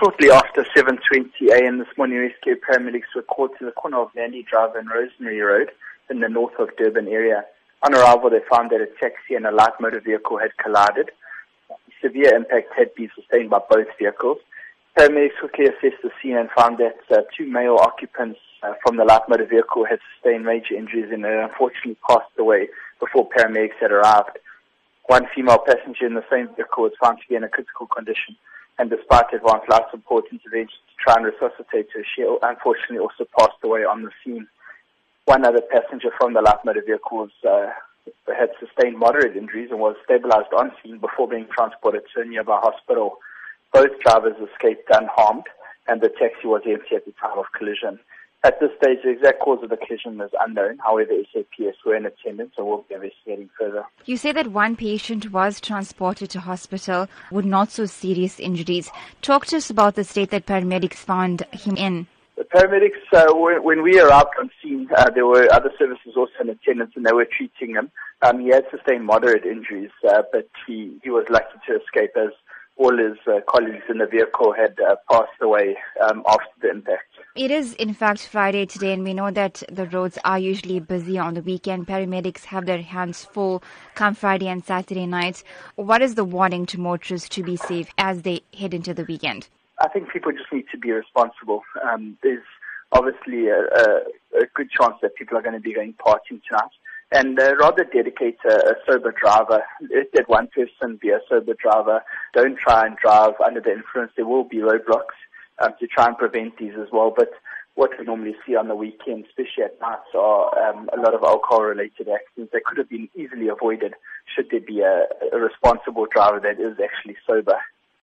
Shortly after 7.20 a.m. this morning, rescue paramedics were called to the corner of Nandi Drive and Rosary Road in the north of Durban area. On arrival, they found that a taxi and a light motor vehicle had collided. Severe impact had been sustained by both vehicles. Paramedics quickly assessed the scene and found that uh, two male occupants uh, from the light motor vehicle had sustained major injuries and had unfortunately passed away before paramedics had arrived. One female passenger in the same vehicle was found to be in a critical condition and despite advanced life support interventions to try and resuscitate her, she unfortunately also passed away on the scene. One other passenger from the light motor vehicle uh, had sustained moderate injuries and was stabilized on scene before being transported to a nearby hospital. Both drivers escaped unharmed and the taxi was empty at the time of collision. At this stage, the exact cause of the collision is unknown. However, SAPS were in attendance and will be investigating further. You say that one patient was transported to hospital with not so serious injuries. Talk to us about the state that paramedics found him in. The paramedics, uh, when we arrived on scene, uh, there were other services also in attendance and they were treating him. Um, he had sustained moderate injuries, uh, but he, he was lucky to escape as all his uh, colleagues in the vehicle had uh, passed away um, after the impact. It is, in fact, Friday today, and we know that the roads are usually busy on the weekend. Paramedics have their hands full come Friday and Saturday nights. What is the warning to motorists to be safe as they head into the weekend? I think people just need to be responsible. Um, there's obviously a, a, a, good chance that people are going to be going partying tonight. And uh, rather dedicate a, a sober driver. Let one person be a sober driver. Don't try and drive under the influence. There will be roadblocks um, to try and prevent these as well. But what we normally see on the weekend, especially at night, are um, a lot of alcohol-related accidents that could have been easily avoided should there be a, a responsible driver that is actually sober.